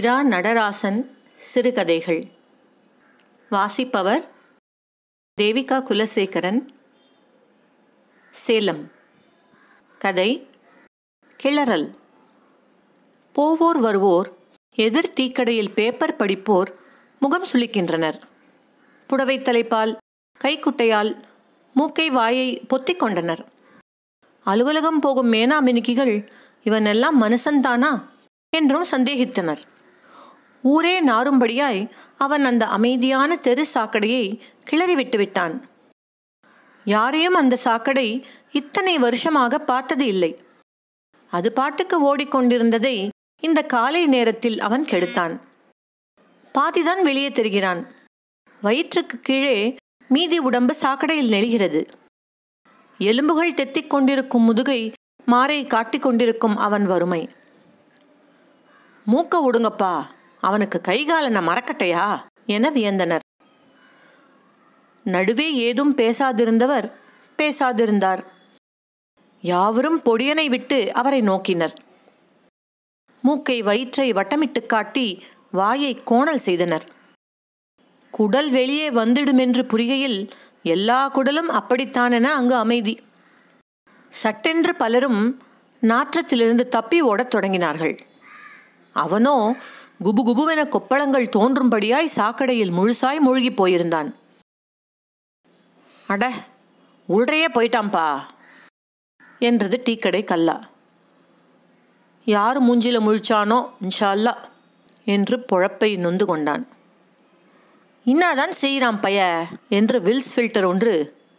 இரா நடராசன் சிறுகதைகள். வாசிப்பவர் தேவிகா குலசேகரன். சேலம். கதை கிளறல். போவோர் வருவோர் எதிர் டீக்கடையில் பேப்பர் படிப்போர் முகம் சுளிக்கின்றனர். புடவை தலைப்பால் கைக்குட்டையால் மூக்கை வாயை பொத்திக் கொண்டனர். அலுவலகம் போகும் மேனா மினுக்கிகள் இவனெல்லாம் மனுஷன்தானா? என்றும் சந்தேகித்தனர். ஊரே நாறும்படியாய் அவன் அந்த அமைதியான தெரு சாக்கடையை கிளறி விட்டுவிட்டான். யாரையும் அந்த சாக்கடை இத்தனை வருஷமாக பார்த்தது இல்லை. அது பாட்டுக்கு ஓடிக்கொண்டிருந்ததை இந்த காலை நேரத்தில் அவன் கெடுத்தான். பாதிதான் வெளியே தெரிகிறான். வயிற்றுக்கு கீழே மீதி உடம்பு சாக்கடையில் நெளிகிறது. எலும்புகள் தெத்திக் கொண்டிருக்கும் முதுகை மாறை காட்டிக் கொண்டிருக்கும் அவன் வறுமை. மூக்க விடுங்கப்பா அவனுக்கு கைகாலன மறக்கட்டையா? என வியந்தனர். நடுவே ஏதும் பேசாதிருந்தவர் பேசாதிருந்தார். யாவரும் பொடியனை விட்டு அவரை நோக்கினர். மூக்கை வயிற்றை வட்டமிட்டு காட்டி வாயை கோணல் செய்தனர். குடல் வெளியே வந்துடுமென்று புரிகையில் எல்லா குடலும் அப்படித்தானென அங்கு அமைதி. சட்டென்று பலரும் நாற்றத்திலிருந்து தப்பி ஓடத் தொடங்கினார்கள். அவனோ குபுகுபுவென கொப்பளங்கள் தோன்றும்படியாய் சாக்கடையில் முழுசாய் மூழ்கி போயிருந்தான். அட உள்ளே போயிட்டாம்பா என்றது டீக்கடை கல்லா. யார் மூஞ்சில முழிச்சானோ இன்ஷால்லா என்று பொழப்பை நொந்து கொண்டான். இன்னாதான் செய்கிறான் பைய என்று வில்ஸ் ஃபில்டர் ஒன்று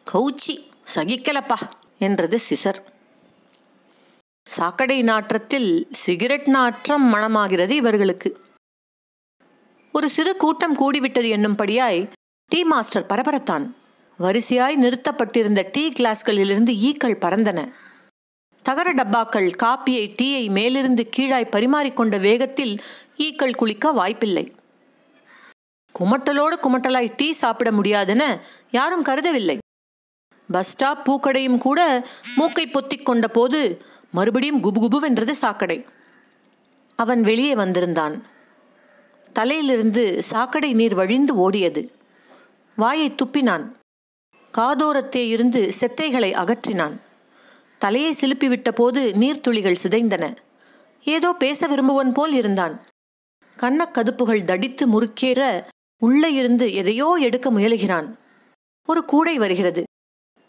கவுச்சி சகிக்கலப்பா என்றது சிசர். சாக்கடை நாற்றத்தில் சிகரெட் நாற்றம் மணமாகிறது இவர்களுக்கு. ஒரு சிறு கூட்டம் கூடிவிட்டது என்னும்படியாய் டீ மாஸ்டர் பரபரத்தான். வரிசையாய் நிறுத்தப்பட்டிருந்த டீ கிளாஸ்களிலிருந்து ஈக்கள் பறந்தன. தகர டப்பாக்கள் காப்பியை டீயை மேலிருந்து கீழாய் பரிமாறிக்கொண்ட வேகத்தில் ஈக்கள் குளிக்க வாய்ப்பில்லை. குமட்டலோடு குமட்டலாய் டீ சாப்பிட முடியாதென யாரும் கருதவில்லை. பஸ் ஸ்டாப் பூக்கடையும் கூட மூக்கை பொத்திக் கொண்ட போது மறுபடியும் குபுகுபுவென்றது சாக்கடை. அவன் வெளியே வந்திருந்தான். தலையிலிருந்து சாக்கடை நீர் வழிந்து ஓடியது. வாயை துப்பினான். காதோரத்தே இருந்து செத்தைகளை அகற்றினான். தலையை சிலுப்பிவிட்ட போது நீர்த்துளிகள் சிதைந்தன. ஏதோ பேச விரும்புவன் போல் இருந்தான். கன்னக்கதுப்புகள் தடித்து முறுக்கேற உள்ளே இருந்து எதையோ எடுக்க முயலுகிறான். ஒரு கூடை வருகிறது.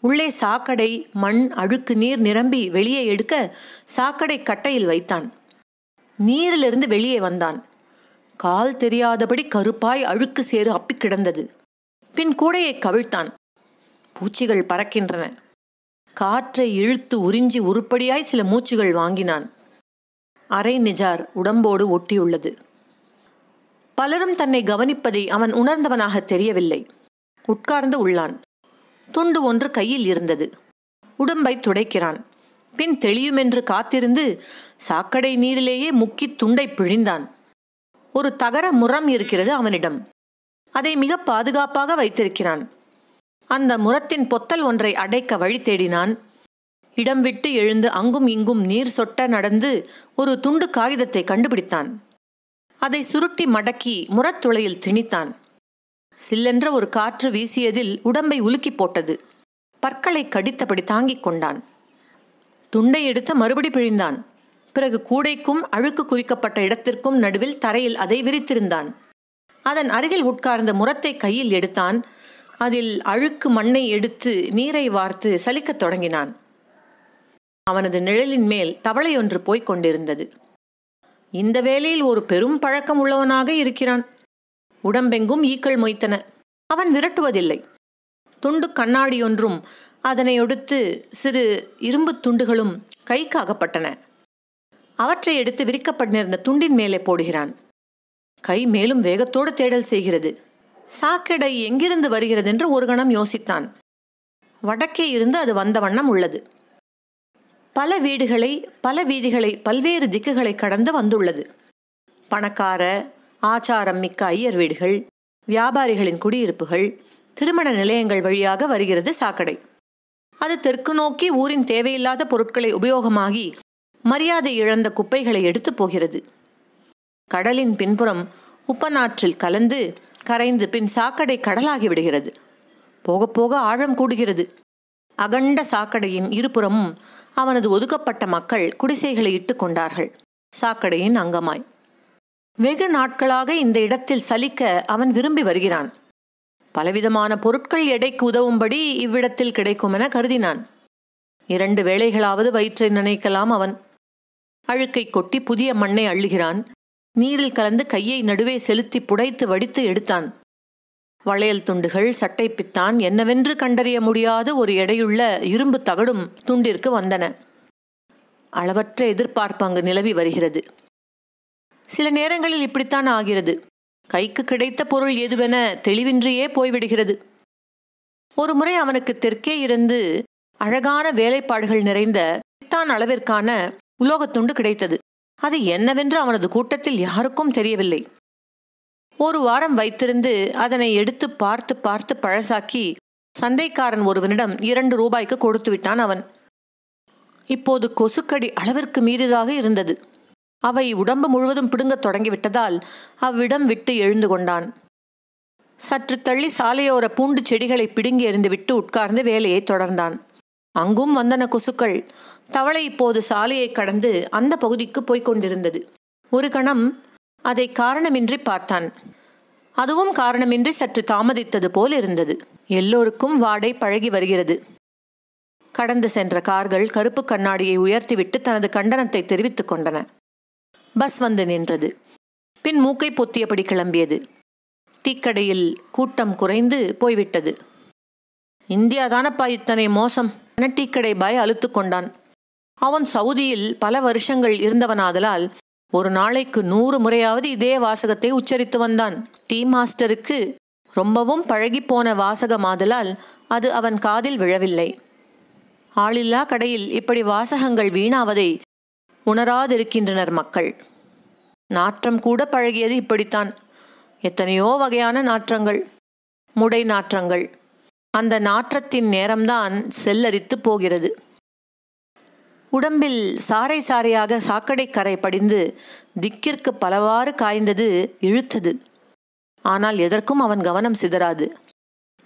உள்ளே சாக்கடை மண் அழுக்கு நீர் நிரம்பி வெளியே எடுக்க சாக்கடை கட்டையில் வைத்தான். நீரிலிருந்து வெளியே வந்தான். கால் தெரியாதபடி கருப்பாய் அழுக்கு சேறு அப்பி கிடந்தது. பின் கூடையை கவிழ்த்தான். பூச்சிகள் பறக்கின்றன. காற்றை இழுத்து உறிஞ்சி உருப்படியாய் சில மூச்சுகள் வாங்கினான். அரை நிஜார் உடம்போடு ஒட்டியுள்ளது. பலரும் தன்னை கவனிப்பதை அவன் உணர்ந்தவனாக தெரியவில்லை. உட்கார்ந்து உள்ளான். துண்டு ஒன்று கையில் இருந்தது. உடம்பை துடைக்கிறான். பின் தெளியுமென்று காத்திருந்து சாக்கடை நீரிலேயே முக்கி துண்டை பிழிந்தான். ஒரு தகர முறம் இருக்கிறது அவனிடம். அதை மிக பாதுகாப்பாக வைத்திருக்கிறான். அந்த முரத்தின் பொத்தல் ஒன்றை அடைக்க வழி தேடினான். இடம் விட்டு எழுந்து அங்கும் இங்கும் நீர் சொட்ட நடந்து ஒரு துண்டு காகிதத்தை கண்டுபிடித்தான். அதை சுருட்டி மடக்கி முரத்துளையில் திணித்தான். சில்லென்ற ஒரு காற்று வீசியதில் உடம்பை உலுக்கி போட்டது. பற்களை கடித்தபடி தாங்கிக் கொண்டான். துண்டை எடுத்து மறுபடி பிழிந்தான். பிறகு கூடைக்கும் அழுக்கு குவிக்கப்பட்ட இடத்திற்கும் நடுவில் தரையில் அதை விரித்திருந்தான். அதன் அருகில் உட்கார்ந்த முரத்தை கையில் எடுத்தான். அதில் அழுக்கு மண்ணை எடுத்து நீரை வார்த்து சலிக்கத் தொடங்கினான். அவனது நிழலின் மேல் தவளை ஒன்று போய்க் கொண்டிருந்தது. இந்த வேளையில் ஒரு பெரும் பழக்கம் உள்ளவனாக இருக்கிறான். உடம்பெங்கும் ஈக்கள் மொய்த்தன. அவன் விரட்டுவதில்லை. துண்டு கண்ணாடியொன்றும் அதனை ஒடுத்து சிறு இரும்பு துண்டுகளும் கைக்காகப்பட்டன அவற்றை எடுத்து விரிக்கப்பட்டிருந்த துண்டின் மேலே போடுகிறான். கை மேலும் வேகத்தோடு தேடல் செய்கிறது. சாக்கடை எங்கிருந்து வருகிறது என்று ஒரு கணம் யோசித்தான். வடக்கே இருந்து அது வந்த வண்ணம் உள்ளது. பல வீடுகளை பல வீதிகளை பல்வேறு திக்குகளை கடந்து வந்துள்ளது. பணக்கார ஆச்சாரம் மிக்க ஐயர் வீடுகள் வியாபாரிகளின் குடியிருப்புகள் திருமண நிலையங்கள் வழியாக வருகிறது சாக்கடை. அது தெற்கு நோக்கி ஊரின் தேவையில்லாத பொருட்களை உபயோகமாகி மரியாதை இழந்த குப்பைகளை எடுத்து போகிறது. கடலின் பின்புறம் உப்பநாற்றில் கலந்து கரைந்து பின் சாக்கடை கடலாகி விடுகிறது. போக போக ஆழம் கூடுகிறது. அகண்ட சாக்கடையின் இருபுறமும் அவனது ஒதுக்கப்பட்ட மக்கள் குடிசைகளை இட்டு கொண்டார்கள். சாக்கடையின் அங்கமாய். வெகு நாட்களாக இந்த இடத்தில் சலிக்க அவன் விரும்பி வருகிறான். பலவிதமான பொருட்கள் எடைக்கு உதவும்படி இவ்விடத்தில் கிடைக்கும் என கருதினான். இரண்டு வேளைகளாவது வயிற்றை நினைக்கலாம் அவன். அழுக்கை கொட்டி புதிய மண்ணை அள்ளுகிறான். நீரில் கலந்து கையை நடுவே செலுத்தி புடைத்து வடித்து எடுத்தான். வளையல் துண்டுகள் சட்டை பித்தான். என்னவென்று கண்டறிய முடியாத. ஒரு எடையுள்ள இரும்பு தகடும் துண்டிற்கு வந்தன. அளவற்ற எதிர்பார்ப்பு அங்கு நிலவி வருகிறது. சில நேரங்களில் இப்படித்தான் ஆகிறது. கைக்கு கிடைத்த பொருள் எதுவென தெளிவின்றியே போய்விடுகிறது. ஒரு முறை அவனுக்கு தெற்கே இருந்து அழகான வேலைப்பாடுகள் நிறைந்த பித்தான் அளவிற்கான உலோகத்துண்டு கிடைத்தது. அது என்னவென்று அவனது கூட்டத்தில் யாருக்கும் தெரியவில்லை. ஒரு வாரம் வைத்திருந்து அதனை எடுத்து பார்த்து பார்த்து பழசாக்கி சந்தைக்காரன் ஒருவனிடம் இரண்டு ரூபாய்க்கு கொடுத்து விட்டான் அவன். இப்போது கொசுக்கடி அளவிற்கு மீறியதாக இருந்தது. அவை உடம்பு முழுவதும் பிடுங்கத் தொடங்கிவிட்டதால் அவ்விடம் விட்டு எழுந்து கொண்டான். சற்று தள்ளி சாலையோர பூண்டு செடிகளை பிடுங்கி எறிந்துவிட்டு உட்கார்ந்து வேலையை தொடர்ந்தான். அங்கும் வந்தன கொசுக்கள். தவளை இப்போது சாலையை கடந்து அந்த பகுதிக்கு போய்க் கொண்டிருந்தது. ஒரு கணம் அதை காரணமின்றி பார்த்தான். அதுவும் காரணமின்றி சற்று தாமதித்தது போல் இருந்தது. எல்லோருக்கும் வாடை பழகி வருகிறது. கடந்து சென்ற கார்கள் கருப்பு கண்ணாடியை உயர்த்திவிட்டு தனது கண்டனத்தை தெரிவித்துக் கொண்டன. பஸ் வந்து நின்றது. பின் மூக்கை பொத்தியபடி கிளம்பியது. டீக்கடையில் கூட்டம் குறைந்து போய்விட்டது. இந்தியா தானப்பா இத்தனை மோசம்? என டீக்கடை பாய் அழுத்து கொண்டான். அவன் சவுதியில் பல வருஷங்கள் இருந்தவனாதலால் ஒரு நாளைக்கு நூறு முறையாவது இதே வாசகத்தை உச்சரித்து வந்தான். டீ மாஸ்டருக்கு ரொம்பவும் பழகிப்போன வாசகமாதலால் அது அவன் காதில் விழவில்லை. ஆளில்லா கடையில் இப்படி வாசகங்கள் வீணாவதை உணராதிருக்கின்றனர் மக்கள். நாற்றம் கூட பழகியது இப்படித்தான். எத்தனையோ வகையான நாற்றங்கள் முடை நாற்றங்கள் அந்த நாற்றத்தின் நேரம்தான் செல்லரித்து போகிறது. உடம்பில் சாறை சாறையாக சாக்கடை கரை படிந்து திக்கிற்கு பலவாறு காய்ந்தது இழுத்தது. ஆனால் எதற்கும் அவன் கவனம் சிதறாது.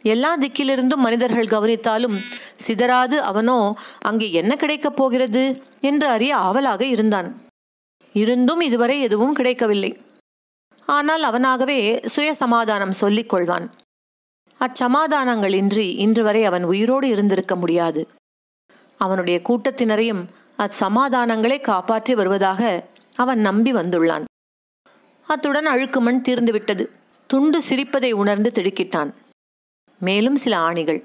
எல்லா திக்கிலிருந்தும் மனிதர்கள் கவனித்தாலும் சிதறாது அவனோ அங்கே என்ன கிடைக்கப் போகிறது? என்று அறிய ஆவலாக இருந்தான். இருந்தும் இதுவரை எதுவும் கிடைக்கவில்லை. ஆனால் அவனாகவே சுய சமாதானம் சொல்லிக் கொள்வான். அச்சமாதானங்களின்றி இன்று வரை அவன் உயிரோடு இருந்திருக்க முடியாது. அவனுடைய கூட்டத்தினரையும் அச்சமாதானங்களை காப்பாற்றி வருவதாக அவன் நம்பி வந்துள்ளான். அத்துடன் அழுக்கு மண் தீர்ந்துவிட்டது. துண்டு சிரிப்பதை உணர்ந்து திடுக்கிட்டான். மேலும் சில ஆணிகள்.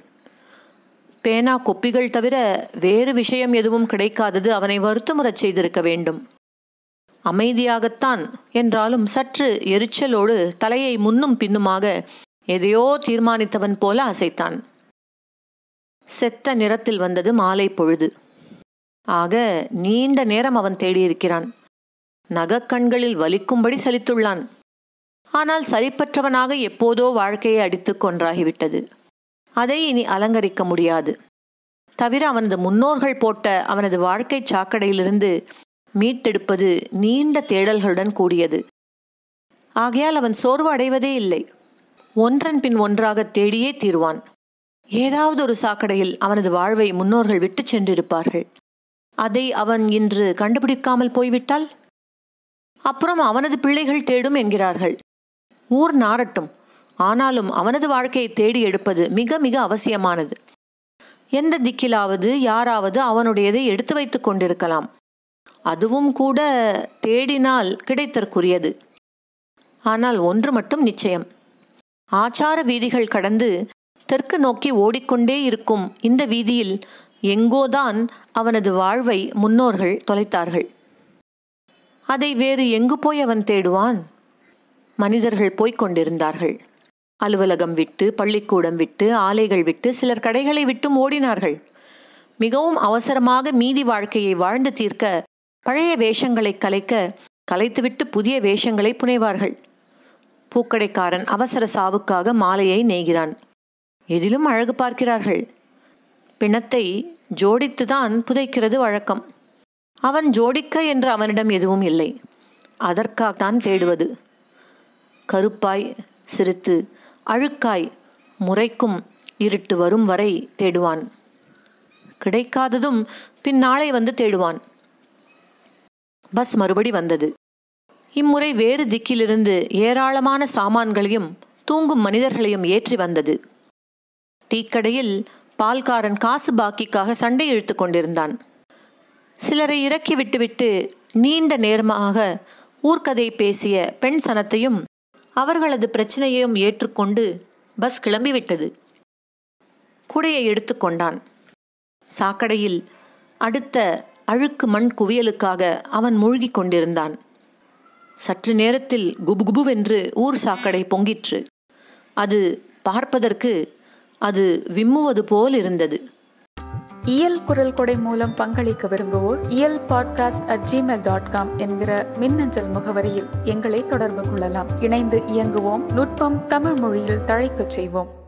பேனா கொப்பிகள் தவிர வேறு விஷயம் எதுவும் கிடைக்காதது அவனை வருத்தமுறச் செய்திருக்க வேண்டும். அமைதியாகத்தான் என்றாலும் சற்று எரிச்சலோடு தலையை முன்னும் பின்னுமாக எதையோ தீர்மானித்தவன் போல அசைத்தான். செத்த நிறத்தில் வந்தது மாலை பொழுது. ஆக நீண்ட நேரம் அவன் தேடியிருக்கிறான். நகக்கண்களில் வலிக்கும்படி சலித்துள்ளான். ஆனால் சரிப்பற்றவனாக எப்போதோ வாழ்க்கையை அடித்துக் கொன்றாகிவிட்டது. அதை இனி அலங்கரிக்க முடியாது. தவிர அவனது முன்னோர்கள் போட்ட அவனது வாழ்க்கை சாக்கடையிலிருந்து மீட்டெடுப்பது நீண்ட தேடல்களுடன் கூடியது. ஆகையால் அவன் சோர்வு அடைவதே இல்லை. ஒன்றன் பின் ஒன்றாக தேடியே தீர்வான். ஏதாவது ஒரு சாக்கடையில் அவனது வாழ்வை முன்னோர்கள் விட்டுச் சென்றிருப்பார்கள். அதை அவன் இன்று கண்டுபிடிக்காமல் போய்விட்டால்? அப்புறம் அவனது பிள்ளைகள் தேடும் என்கிறார்கள். ஊர் நாரட்டும் ஆனாலும் அவனது வாழ்க்கையை தேடி எடுப்பது மிக மிக அவசியமானது. எந்த திக்கிலாவது யாராவது அவனுடையதை எடுத்து வைத்துக் கொண்டிருக்கலாம். அதுவும் கூட தேடினால் கிடைத்தற்குரியது. ஆனால் ஒன்று மட்டும் நிச்சயம். ஆச்சார வீதிகள் கடந்து தெற்கு நோக்கி ஓடிக்கொண்டே இருக்கும் இந்த வீதியில் எங்கோதான் அவனது வாழ்வை முன்னோர்கள் தொலைத்தார்கள். அதை வேறு எங்கு போய் அவன் தேடுவான்? மனிதர்கள் போய்க் கொண்டிருந்தார்கள். அலுவலகம் விட்டு பள்ளிக்கூடம் விட்டு ஆலைகள் விட்டு சிலர் கடைகளை விட்டும் ஓடினார்கள். மிகவும் அவசரமாக மீதி வாழ்க்கையை வாழ்ந்து தீர்க்க பழைய வேஷங்களை கலைக்க கலைத்துவிட்டு புதிய வேஷங்களை புனைவார்கள். பூக்கடைக்காரன் அவசர சாவுக்காக மாலையை நெய்கிறான். எதிலும் அழகு பார்க்கிறார்கள். பிணத்தை ஜோடித்துதான் புதைக்கிறது வழக்கம். அவன் ஜோடிக்க என்று அவனிடம் எதுவும் இல்லை. அதற்காகத்தான் தேடுவது. கருப்பாய் சிரித்து அழுக்காய் முறைக்கும் இருட்டு வரும் வரை தேடுவான். கிடைக்காததும் பின்னாளை வந்து தேடுவான். பஸ் மறுபடி வந்தது. இம்முறை வேறு திக்கிலிருந்து ஏராளமான சாமான்களையும் தூங்கும் மனிதர்களையும் ஏற்றி வந்தது. டீக்கடையில் பால்காரன் காசு பாக்கிக்காக சண்டை இழுத்து கொண்டிருந்தான். சிலரை இறக்கி விட்டுவிட்டு நீண்ட நேரமாக ஊர்க்கதை பேசிய பெண் சனத்தையும் அவர்களது பிரச்சனையையும் ஏற்றுக்கொண்டு பஸ் கிளம்பிவிட்டது. குடையை எடுத்துக்கொண்டான் சாக்கடையில் அடுத்த அழுக்கு மண் குவியலுக்காக அவன் மூழ்கிக் கொண்டிருந்தான். சற்று நேரத்தில் குபுகுபுவென்று ஊர் சாக்கடை பொங்கிற்று. அது பார்ப்பதற்கு அது விம்முவது போல் இருந்தது இயல் குரல் கொடை மூலம் பங்களிக்க விரும்புவோர் Iyal podcast at Gmail dot com என்கிற மின்னஞ்சல் முகவரியில் எங்களை தொடர்பு கொள்ளலாம். இணைந்து இயங்குவோம். நுட்பம் தமிழ் மொழியில் தழைக்கச் செய்வோம்.